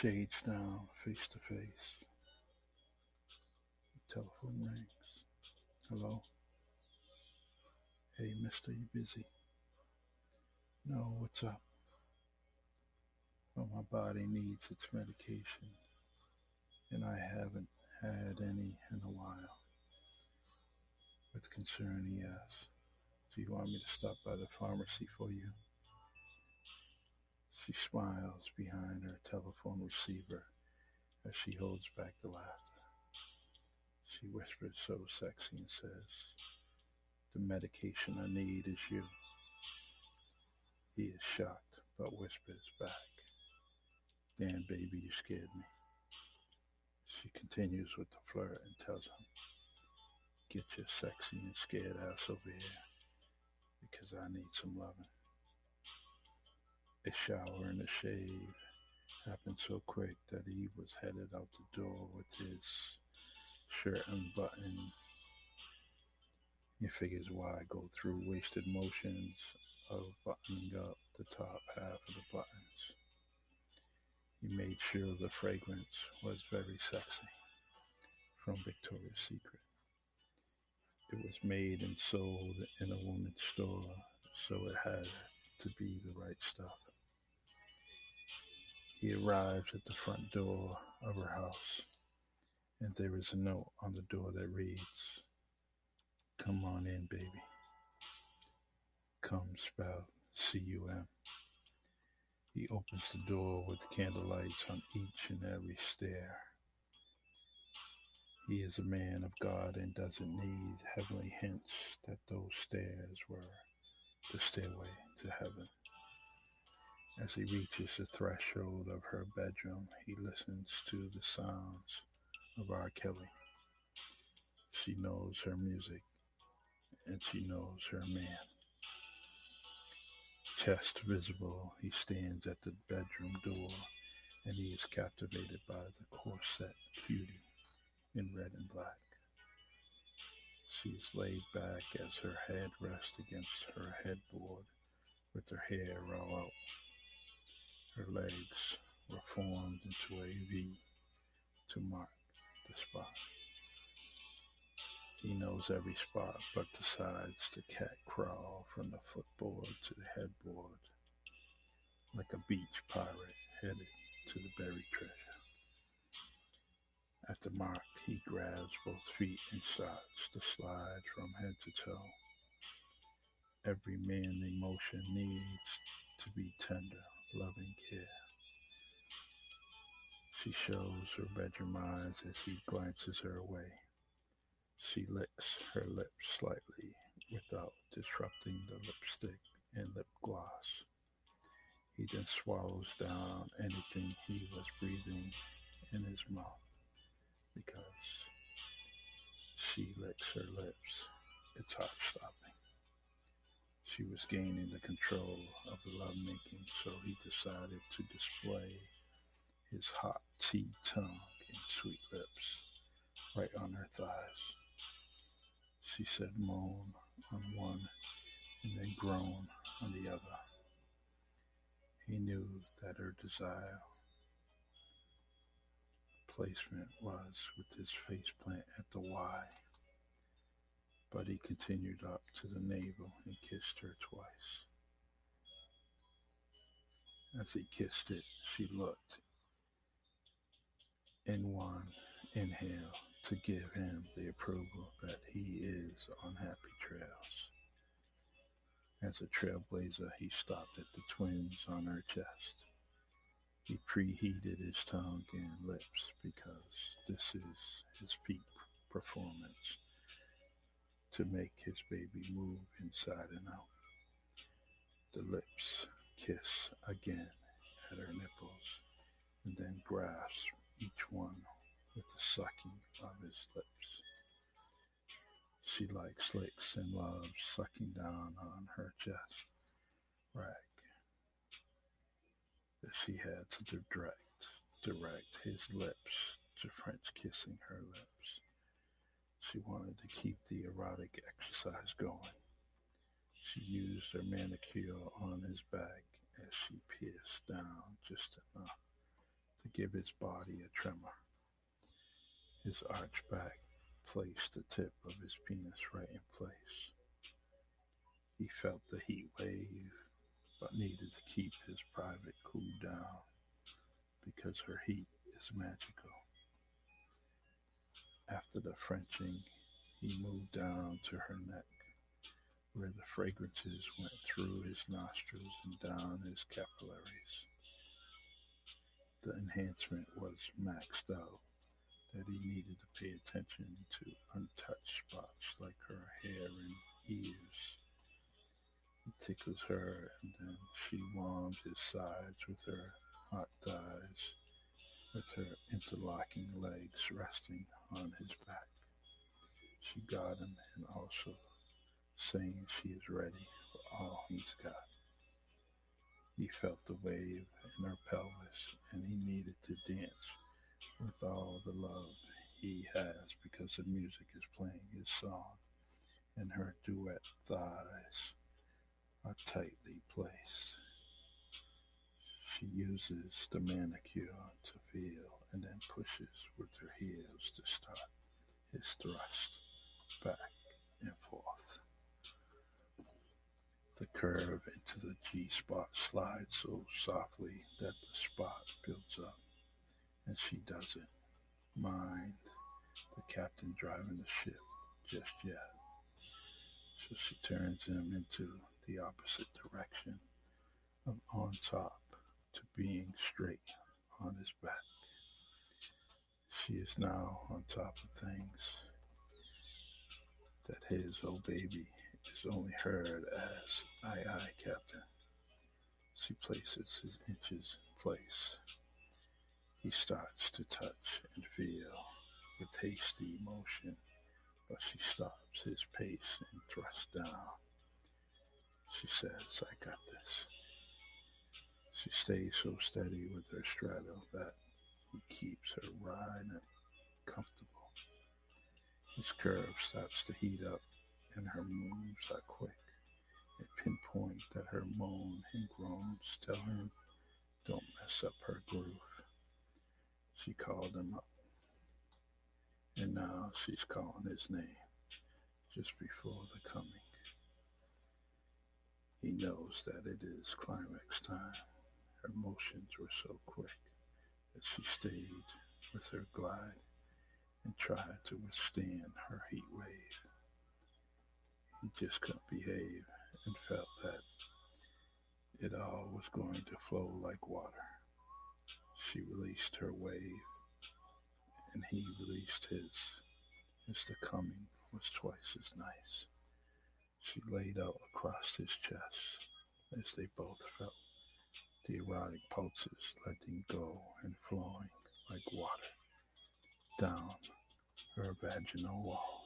Shades down, face to face. The telephone rings. Hello? Hey, mister, you busy? No, what's up? Well, my body needs its medication, and I haven't had any in a while. With concern, he asks, Do you want me to stop by the pharmacy for you? She smiles behind her telephone receiver as she holds back the laughter. She whispers so sexy and says, The medication I need is you. He is shocked, but whispers back, Damn, baby, you scared me. She continues with the flirt and tells him, Get your sexy and scared ass over here because I need some loving. A shower and a shave happened so quick that he was headed out the door with his shirt unbuttoned. He figures why go through wasted motions of buttoning up the top half of the buttons. He made sure the fragrance was very sexy from Victoria's Secret. It was made and sold in a woman's store, so it had to be the right stuff. He arrives at the front door of her house, and there is a note on the door that reads, Come on in, baby. Come spelled C U M. He opens the door with candlelights on each and every stair. He is a man of God and doesn't need heavenly hints that those stairs were the stairway to heaven. As he reaches the threshold of her bedroom, he listens to the sounds of R. Kelly. She knows her music and she knows her man. Chest visible, he stands at the bedroom door and he is captivated by the corset cutie in red and black. She is laid back as her head rests against her headboard with her hair all out. Her legs were formed into a V to mark the spot. He knows every spot but decides to cat crawl from the footboard to the headboard like a beach pirate headed to the buried treasure. At the mark, he grabs both feet and starts to slide from head to toe. Every manly motion needs to be tender, loving care. She shows her bedroom eyes as he glances her away. She licks her lips slightly without disrupting the lipstick and lip gloss. He then swallows down anything he was breathing in his mouth because she licks her lips. It's hot stopping. She was gaining the control of the lovemaking, so he decided to display his hot tea tongue and sweet lips right on her thighs. She said moan on one and then groan on the other. He knew that her desire placement was with his face plant at the Y. But he continued up to the navel and kissed her twice. As he kissed it, she looked in one inhale to give him the approval that he is on happy trails. As a trailblazer, he stopped at the twins on her chest. He preheated his tongue and lips because this is his peak performance to make his baby move inside and out. The lips kiss again at her nipples and then grasp each one with the sucking of his lips. She likes licks and loves sucking down on her chest, rag that she had to direct, direct his lips to French kissing her lips. She wanted to keep the erotic exercise going. She used her manicure on his back as she pierced down just enough to give his body a tremor. His arched back placed the tip of his penis right in place. He felt the heat wave, but needed to keep his private cool down because her heat is magical. After the Frenching, he moved down to her neck, where the fragrances went through his nostrils and down his capillaries. The enhancement was maxed out that he needed to pay attention to untouched spots like her hair and ears. He tickles her and then she warms his sides with her hot thighs, with her interlocking legs resting on his back. She got him and also saying she is ready for all he's got. He felt the wave in her pelvis and he needed to dance with all the love he has because the music is playing his song and her duet thighs are tightly placed. She uses the manicure to feel and then pushes with her heels to start his thrust back and forth. The curve into the G spot slides so softly that the spot builds up and she doesn't mind the captain driving the ship just yet. So she turns him into the opposite direction of on top to being straight on his back. She is now on top of things that his old baby is only heard as aye aye captain. She places his inches in place he starts to touch and feel with hasty motion, but she stops his pace and thrusts down. She says, I got this. She stays so steady with her straddle that he keeps her riding comfortable. His curve starts to heat up and her moves are quick. At pinpoint that her moan and groans tell him, don't mess up her groove. She called him up. And now she's calling his name just before the coming. He knows that it is climax time. Her motions were so quick that she stayed with her glide and tried to withstand her heat wave. He just couldn't behave and felt that it all was going to flow like water. She released her wave, and he released his, as the coming was twice as nice. She laid out across his chest as they both felt the erotic pulses letting go and flowing like water down her vaginal wall.